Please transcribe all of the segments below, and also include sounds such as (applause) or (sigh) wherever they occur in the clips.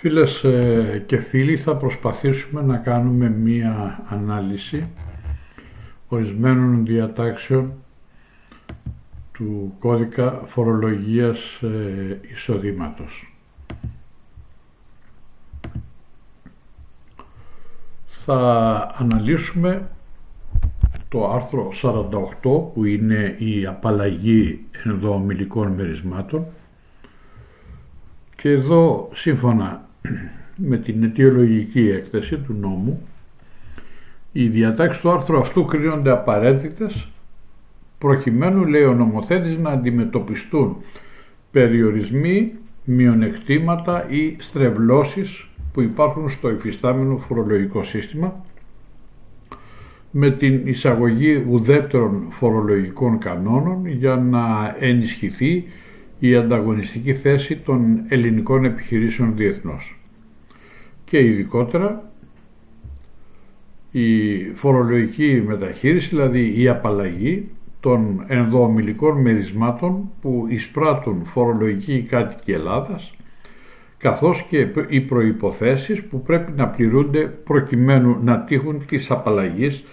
Φίλες ε, και φίλοι, θα προσπαθήσουμε να κάνουμε μία ανάλυση ορισμένων διατάξεων του κώδικα φορολογίας ε, εισοδήματος. Θα αναλύσουμε το άρθρο 48 που είναι η απαλλαγή ενδοομιλικών μερισμάτων και εδώ σύμφωνα με την αιτιολογική έκθεση του νόμου οι διατάξεις του άρθρου αυτού κρίνονται απαραίτητες προκειμένου λέει ο νομοθέτης να αντιμετωπιστούν περιορισμοί, μειονεκτήματα ή στρεβλώσεις που υπάρχουν στο υφιστάμενο φορολογικό σύστημα με την εισαγωγή ουδέτερων φορολογικών κανόνων για να ενισχυθεί η ανταγωνιστική θέση των ελληνικών επιχειρήσεων διεθνώς και ειδικότερα η φορολογική μεταχείριση, δηλαδή η απαλλαγή των ενδοομιλικών μερισμάτων που εισπράττουν φορολογικοί κάτοικοι Ελλάδας καθώς και οι προϋποθέσεις που πρέπει να πληρούνται προκειμένου να τύχουν της απαλλαγής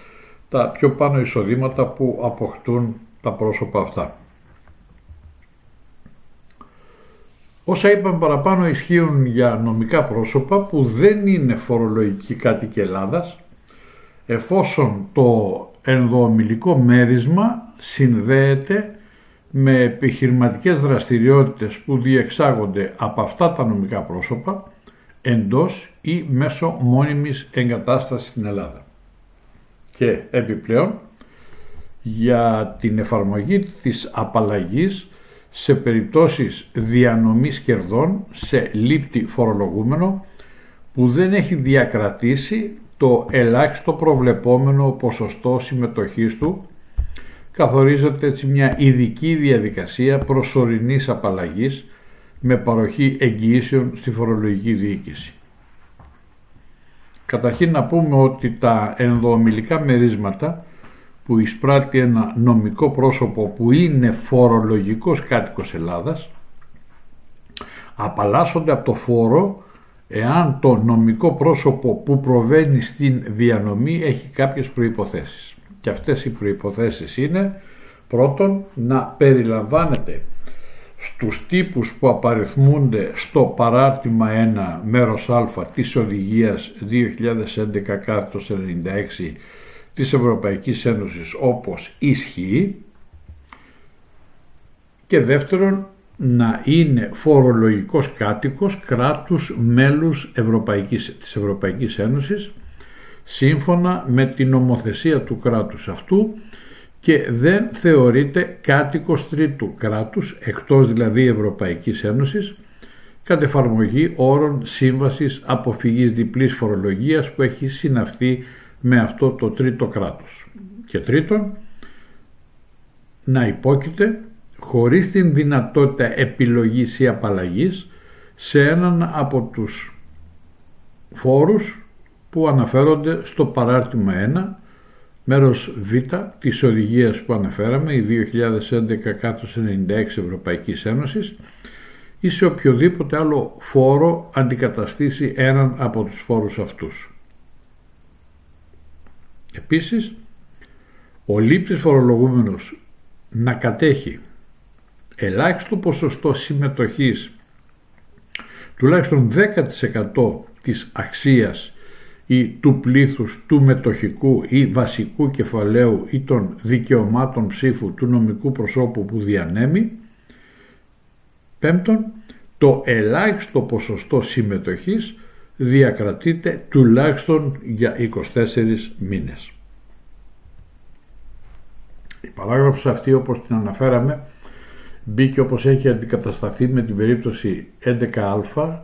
τα πιο πάνω εισοδήματα που αποκτούν τα πρόσωπα αυτά. Όσα είπαμε παραπάνω ισχύουν για νομικά πρόσωπα που δεν είναι φορολογικοί κάτοικοι Ελλάδας εφόσον το ενδοομιλικό μέρισμα συνδέεται με επιχειρηματικές δραστηριότητες που διεξάγονται από αυτά τα νομικά πρόσωπα εντός ή μέσω μόνιμης εγκατάστασης στην Ελλάδα. Και επιπλέον για την εφαρμογή της απαλλαγής σε περιπτώσεις διανομής κερδών σε λήπτη φορολογούμενο που δεν έχει διακρατήσει το ελάχιστο προβλεπόμενο ποσοστό συμμετοχής του καθορίζεται έτσι μια ειδική διαδικασία προσωρινής απαλλαγής με παροχή εγγυήσεων στη φορολογική διοίκηση. Καταρχήν να πούμε ότι τα ενδοομιλικά μερίσματα που εισπράττει ένα νομικό πρόσωπο που είναι φορολογικός κάτοικος Ελλάδας απαλλάσσονται από το φόρο εάν το νομικό πρόσωπο που προβαίνει στην διανομή έχει κάποιες προϋποθέσεις. Και αυτές οι προϋποθέσεις είναι πρώτον να περιλαμβάνεται στους τύπους που απαριθμούνται στο παράρτημα 1 μέρος α της οδηγίας 2011-96 της Ευρωπαϊκής Ένωσης όπως ισχύει. Και δεύτερον να είναι φορολογικός κάτοικος κράτους μέλους Ευρωπαϊκής, της Ευρωπαϊκής Ένωσης σύμφωνα με την νομοθεσία του κράτους αυτού και δεν θεωρείται κάτοικος τρίτου κράτους εκτός δηλαδή Ευρωπαϊκής Ένωσης κατ' εφαρμογή όρων σύμβασης αποφυγής διπλής φορολογίας που έχει συναυθεί με αυτό το τρίτο κράτος. Και τρίτον, να υπόκειται χωρίς την δυνατότητα επιλογής ή απαλλαγής σε έναν από τους φόρους που αναφέρονται στο παράρτημα 1 μέρος Β της οδηγίας που αναφέραμε η 2011-96 Ευρωπαϊκής Ένωσης ή σε οποιοδήποτε άλλο φόρο αντικαταστήσει έναν από τους φόρους αυτούς. Επίσης, ο λήπτης φορολογούμενος να κατέχει ελάχιστο ποσοστό συμμετοχής τουλάχιστον 10% της αξίας ή του πλήθους του μετοχικού ή βασικού κεφαλαίου ή των δικαιωμάτων ψήφου του νομικού προσώπου που διανέμει. Πέμπτον, το ελάχιστο ποσοστό συμμετοχής διακρατείται τουλάχιστον για 24 μήνες. Η παράγραφος αυτή όπως την αναφέραμε μπήκε όπως έχει αντικατασταθεί με την περίπτωση 11α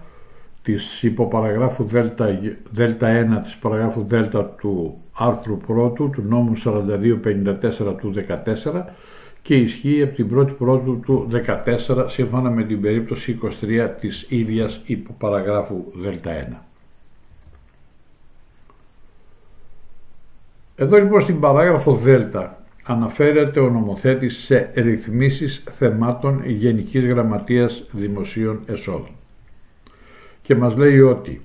της υποπαραγράφου δέλτα, δέλτα 1 της παραγράφου δέλτα του άρθρου 1 του νόμου 4254 του 14 και ισχύει από την 1η Πρώτου του 14 σύμφωνα με την περίπτωση 23 της ίδιας υποπαραγράφου Δ1. Εδώ λοιπόν στην παράγραφο Δέλτα αναφέρεται ο νομοθέτης σε ρυθμίσεις θεμάτων Γενικής Γραμματείας Δημοσίων Εσόδων. και μας λέει ότι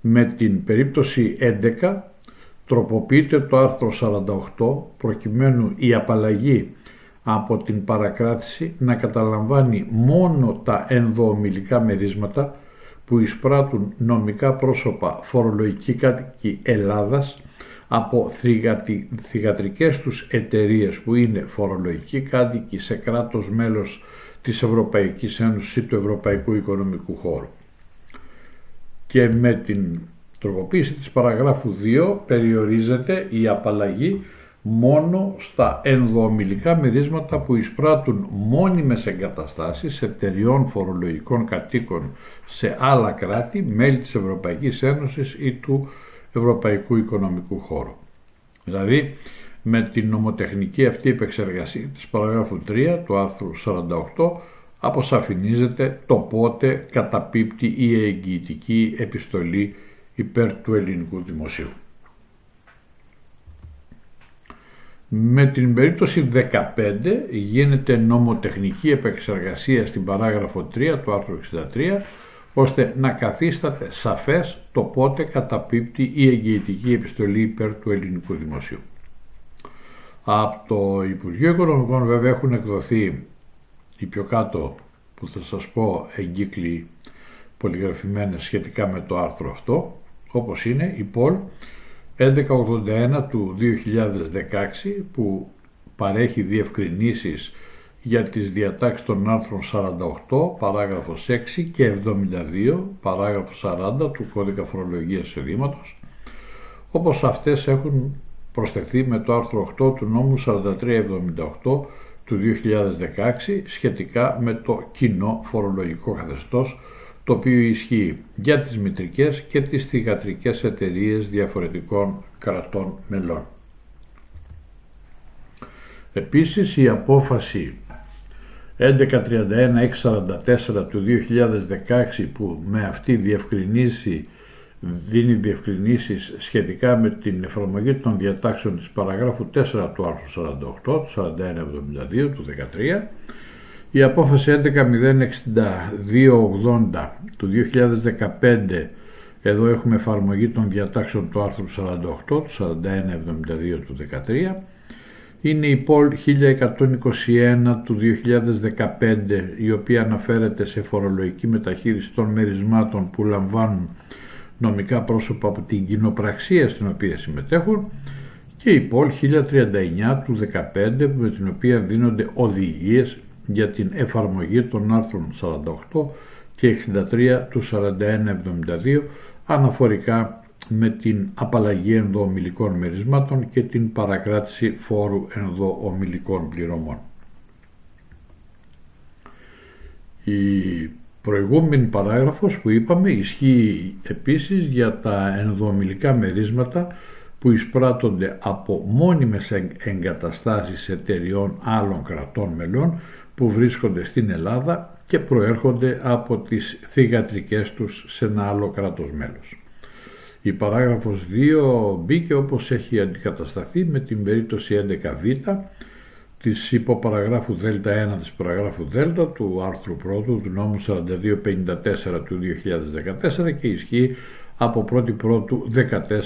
με την περίπτωση 11 τροποποιείται το άρθρο 48 προκειμένου η απαλλαγή από την παρακράτηση να καταλαμβάνει μόνο τα ενδοομιλικά μερίσματα που εισπράττουν νομικά πρόσωπα φορολογική κάτοικοι Ελλάδας από θυγατρικές τους εταιρείες που είναι φορολογικοί κάτοικοι σε κράτος μέλος της Ευρωπαϊκής Ένωσης ή του Ευρωπαϊκού Οικονομικού Χώρου. Και με την τροποποίηση της παραγράφου 2 περιορίζεται η απαλλαγή μόνο στα ενδοομιλικά μερίσματα που εισπράττουν μόνιμες εγκαταστάσεις εταιριών φορολογικών κατοίκων σε άλλα κράτη, μέλη της Ευρωπαϊκής Ένωσης ή του Ευρωπαϊκού Οικονομικού Χώρου. Δηλαδή, με την νομοτεχνική αυτή επεξεργασία της παραγράφου 3 του άρθρου 48 αποσαφηνίζεται το πότε καταπίπτει η εγγυητική επιστολή υπέρ του ελληνικού δημοσίου. Με την περίπτωση 15 γίνεται νομοτεχνική επεξεργασία στην παράγραφο 3 του άρθρου 63 ώστε να καθίσταται σαφές το πότε καταπίπτει η εγγυητική επιστολή υπέρ του ελληνικού δημοσίου. Από το Υπουργείο Οικονομικών βέβαια έχουν εκδοθεί οι πιο κάτω που θα σας πω εγκύκλοι πολυγραφημένες σχετικά με το άρθρο αυτό όπως είναι η ΠΟΛ 1181 του 2016 που παρέχει διευκρινήσεις για τις διατάξεις των άρθρων 48 παράγραφος 6 και 72 παράγραφος 40 του κώδικα φορολογίας εισοδήματος όπως αυτές έχουν προσθεθεί με το άρθρο 8 του νόμου 4378 του 2016 σχετικά με το κοινό φορολογικό καθεστώς το οποίο ισχύει για τις μητρικές και τις θηγατρικές εταιρείες διαφορετικών κρατών μελών. Επίσης η απόφαση 1131-644 του 2016 που με αυτή διευκρινίσει δίνει διευκρινήσεις σχετικά με την εφαρμογή των διατάξεων της παραγράφου 4 του άρθρου 48 του 4172 του 13 η απόφαση 11.062.80 του 2015 εδώ έχουμε εφαρμογή των διατάξεων του άρθρου 48 του 41.72 του 13 είναι η ΠΟΛ 1121 του 2015 η οποία αναφέρεται σε φορολογική μεταχείριση των μερισμάτων που λαμβάνουν νομικά πρόσωπα από την κοινοπραξία στην οποία συμμετέχουν και η ΠΟΛ 1039 του 2015 με την οποία δίνονται οδηγίες για την εφαρμογή των άρθρων 48 και 63 του 4172 αναφορικά με την απαλλαγή ενδοομιλικών μερισμάτων και την παρακράτηση φόρου ενδοομιλικών πληρωμών. Η προηγούμενη παράγραφος που είπαμε ισχύει επίσης για τα ενδοομιλικά μερίσματα που εισπράττονται από μόνιμες εγκαταστάσεις εταιριών άλλων κρατών μελών που βρίσκονται στην Ελλάδα και προέρχονται από τις θηγατρικές τους σε ένα άλλο κράτος μέλος. Η παράγραφος 2 μπήκε όπως έχει αντικατασταθεί με την περίπτωση 11β της υποπαραγράφου Δ1 της παραγράφου Δ του άρθρου 1 του νόμου 4254 του 2014 και ισχύει από 1η Πρώτου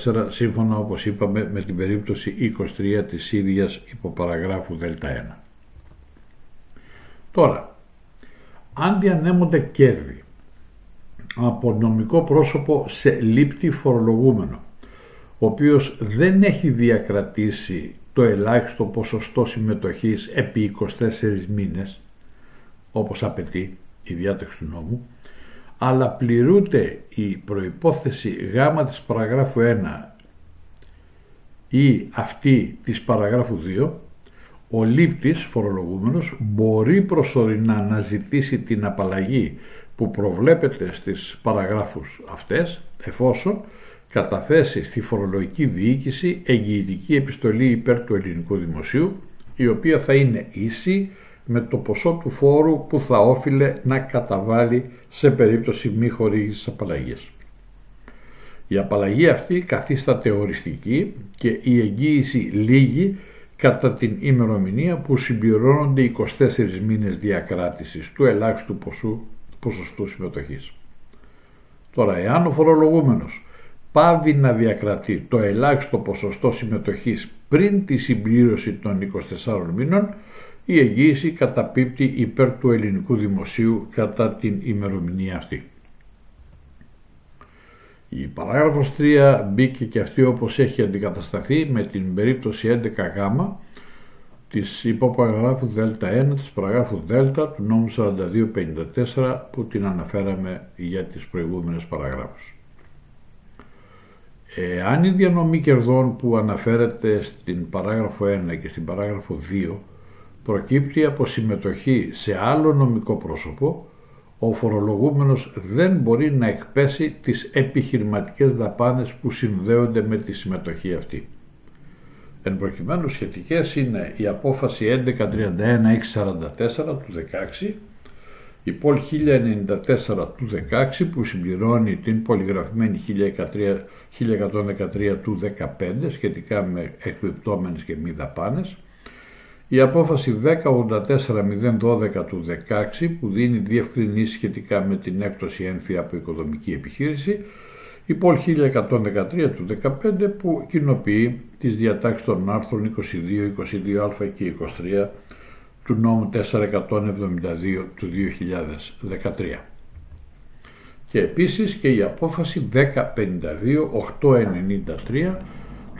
14 σύμφωνα όπως είπαμε με την περίπτωση 23 της ίδιας υποπαραγράφου Δ1. Τώρα, αν διανέμονται κέρδη από νομικό πρόσωπο σε λήπτη φορολογούμενο, ο οποίος δεν έχει διακρατήσει το ελάχιστο ποσοστό συμμετοχής επί 24 μήνες, όπως απαιτεί η διάταξη του νόμου, αλλά πληρούνται η προϋπόθεση γάμα της παραγράφου 1 ή αυτή της παραγράφου 2, ο λήπτης φορολογούμενος μπορεί προσωρινά να ζητήσει την απαλλαγή που προβλέπεται στις παραγράφους αυτές εφόσον καταθέσει στη φορολογική διοίκηση εγγυητική επιστολή υπέρ του ελληνικού δημοσίου η οποία θα είναι ίση με το ποσό του φόρου που θα όφιλε να καταβάλει σε περίπτωση μη χορήγησης απαλλαγής. Η απαλλαγή αυτή καθίσταται οριστική και η εγγύηση λίγη κατά την ημερομηνία που συμπληρώνονται 24 μήνες διακράτησης του ελάχιστου ποσού ποσοστού συμμετοχής. Τώρα, εάν ο φορολογούμενος πάβει να διακρατεί το ελάχιστο ποσοστό συμμετοχής πριν τη συμπλήρωση των 24 μήνων, η εγγύηση καταπίπτει υπέρ του ελληνικού δημοσίου κατά την ημερομηνία αυτή. Η παράγραφος 3 μπήκε και αυτή όπως έχει αντικατασταθεί με την περίπτωση 11 γ της υποπαραγράφου Δ1 της παραγράφου Δ του νόμου 4254 που την αναφέραμε για τις προηγούμενες παραγράφους. Αν η διανομή κερδών που αναφέρεται στην παράγραφο 1 και στην παράγραφο 2 προκύπτει από συμμετοχή σε άλλο νομικό πρόσωπο, ο φορολογούμενος δεν μπορεί να εκπέσει τις επιχειρηματικές δαπάνες που συνδέονται με τη συμμετοχή αυτή. Εν προκειμένου σχετικές είναι η απόφαση 1131-644 του 16, η ΠΟΛ 1094 του 16 που συμπληρώνει την πολυγραφημένη 1113 του 15 σχετικά με εκπληπτόμενες και μη δαπάνες, η απόφαση 1084-012 του 16 που δίνει διευκρινήσεις σχετικά με την έκπτωση ένφια από οικοδομική επιχείρηση, η ΠΟΛ 1113 του 15 που κοινοποιεί τις διατάξεις των άρθρων 22, 22α και 23 του νόμου 472 του 2013. Και επίσης και η απόφαση 1052-893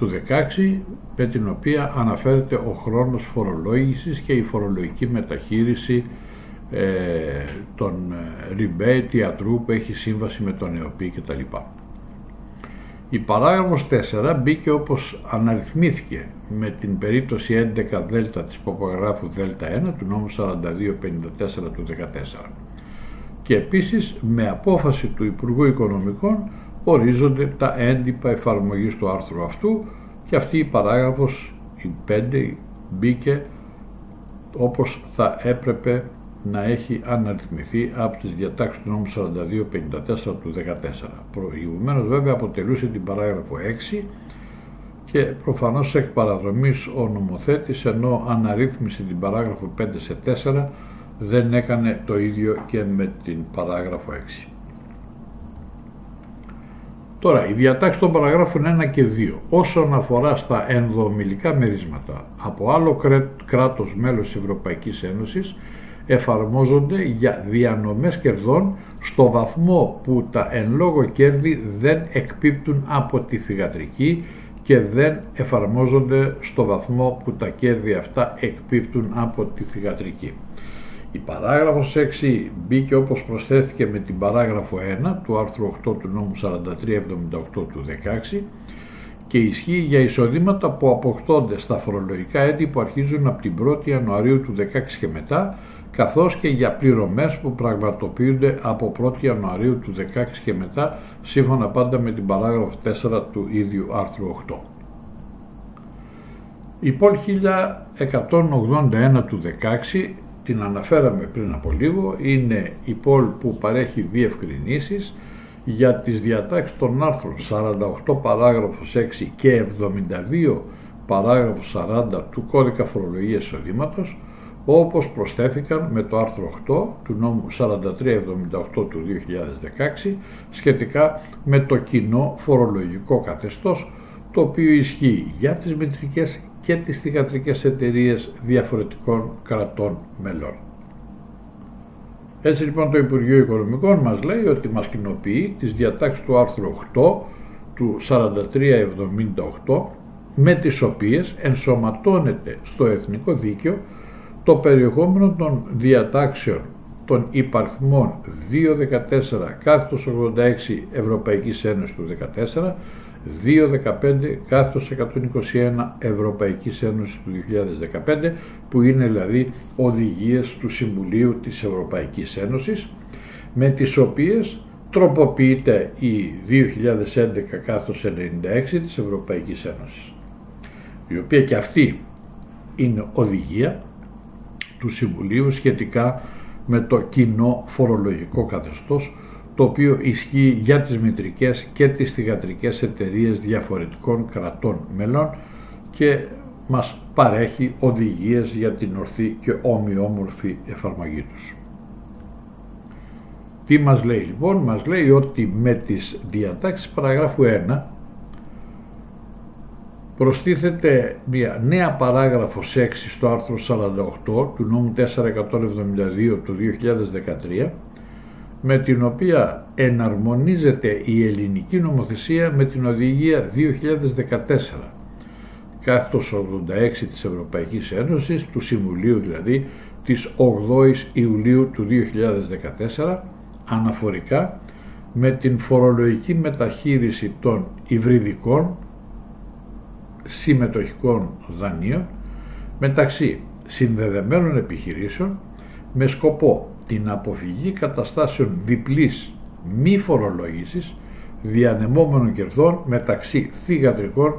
του 16 με την οποία αναφέρεται ο χρόνος φορολόγησης και η φορολογική μεταχείριση ε, των ε, rebate ιατρού που έχει σύμβαση με τον ΕΟΠΗ κτλ. Η παράγραφος 4 μπήκε όπως αναριθμήθηκε με την περίπτωση 11 δέλτα της υποπογράφου δέλτα 1 του νόμου 4254 του 14 και επίσης με απόφαση του Υπουργού Οικονομικών ορίζονται τα έντυπα εφαρμογής του άρθρου αυτού και αυτή η παράγραφος, η 5, μπήκε όπως θα έπρεπε να έχει αναριθμηθεί από τις διατάξεις του νόμου 4254 του 14. Προηγουμένως βέβαια αποτελούσε την παράγραφο 6 και προφανώς εκ παραδρομής ο νομοθέτης ενώ αναρρύθμισε την παράγραφο 5 σε 4 δεν έκανε το ίδιο και με την παράγραφο 6. Τώρα, η διατάξη των παραγράφων 1 και 2 όσον αφορά στα ενδομιλικά μερίσματα από άλλο κράτος μέλος της Ευρωπαϊκής Ένωσης εφαρμόζονται για διανομές κερδών στο βαθμό που τα εν λόγω κέρδη δεν εκπίπτουν από τη θηγατρική και δεν εφαρμόζονται στο βαθμό που τα κέρδη αυτά εκπίπτουν από τη θηγατρική. Η παράγραφος 6 μπήκε όπως προσθέθηκε με την παράγραφο 1 του άρθρου 8 του νόμου 4378 του 16 και ισχύει για εισοδήματα που αποκτώνται στα φορολογικά έτη που αρχίζουν από την 1η Ιανουαρίου του 16 και μετά καθώς και για πληρωμές που πραγματοποιούνται από 1η Ιανουαρίου του 16 και μετά σύμφωνα πάντα με την παράγραφο 4 του ίδιου άρθρου 8. Η ΠΟΛ 1181 του 16 την αναφέραμε πριν από λίγο, είναι η πόλη που παρέχει διευκρινήσεις για τις διατάξεις των άρθρων 48 παράγραφος 6 και 72 παράγραφος 40 του κώδικα φορολογίας εισοδήματος όπως προσθέθηκαν με το άρθρο 8 του νόμου 4378 του 2016 σχετικά με το κοινό φορολογικό καθεστώς το οποίο ισχύει για τις μετρικές και τις θηγατρικές εταιρείες διαφορετικών κρατών μελών. Έτσι λοιπόν το Υπουργείο Οικονομικών μας λέει ότι μας κοινοποιεί τις διατάξεις του άρθρου 8 του 4378 με τις οποίες ενσωματώνεται στο εθνικό δίκαιο το περιεχόμενο των διατάξεων των υπαρθμών 214 κάθετος 86 Ευρωπαϊκής Ένωσης του 14 2.15 κάθετος 121 Ευρωπαϊκής Ένωσης του 2015 που είναι δηλαδή οδηγίες του Συμβουλίου της Ευρωπαϊκής Ένωσης με τις οποίες τροποποιείται η 2011 κάθετος 96 της Ευρωπαϊκής Ένωσης η οποία και αυτή είναι οδηγία του Συμβουλίου σχετικά με το κοινό φορολογικό καθεστώς το οποίο ισχύει για τις μητρικές και τις θηγατρικές εταιρείες διαφορετικών κρατών μελών και μας παρέχει οδηγίες για την ορθή και ομοιόμορφη εφαρμογή τους. Τι μας λέει λοιπόν, μας λέει ότι με τις διατάξεις παραγράφου 1 προστίθεται μια νέα παράγραφος 6 στο άρθρο 48 του νόμου 4172 του 2013 με την οποία εναρμονίζεται η ελληνική νομοθεσία με την οδηγία 2014 κάθετος 86 της Ευρωπαϊκής Ένωσης, του Συμβουλίου δηλαδή, της 8ης Ιουλίου του 2014, αναφορικά με την φορολογική μεταχείριση των υβριδικών συμμετοχικών δανείων μεταξύ συνδεδεμένων επιχειρήσεων με σκοπό την αποφυγή καταστάσεων διπλής μη φορολόγησης διανεμόμενων κερδών μεταξύ θηγατρικών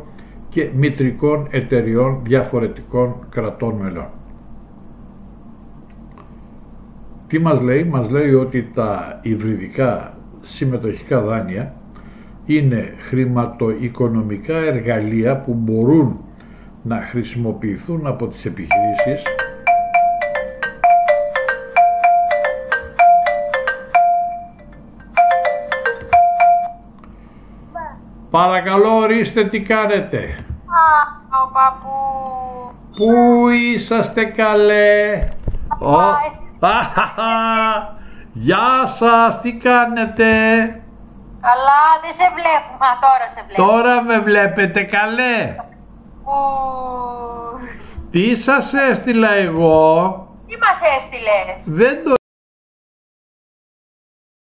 και μητρικών εταιριών διαφορετικών κρατών μελών. Τι μας λέει, μας λέει ότι τα υβριδικά συμμετοχικά δάνεια είναι χρηματοοικονομικά εργαλεία που μπορούν να χρησιμοποιηθούν από τις επιχειρήσεις Παρακαλώ ορίστε τι κάνετε. Α, ο παππού. Πού είσαστε καλέ; Ο... (laughs) Γεια σας, τι κάνετε; Καλά, δεν σε βλέπουμε. Α, τώρα σε βλέπουμε. Τώρα με βλέπετε καλέ; Ου, Τι σας έστειλα εγώ; Τι μας έστειλες; Δεν το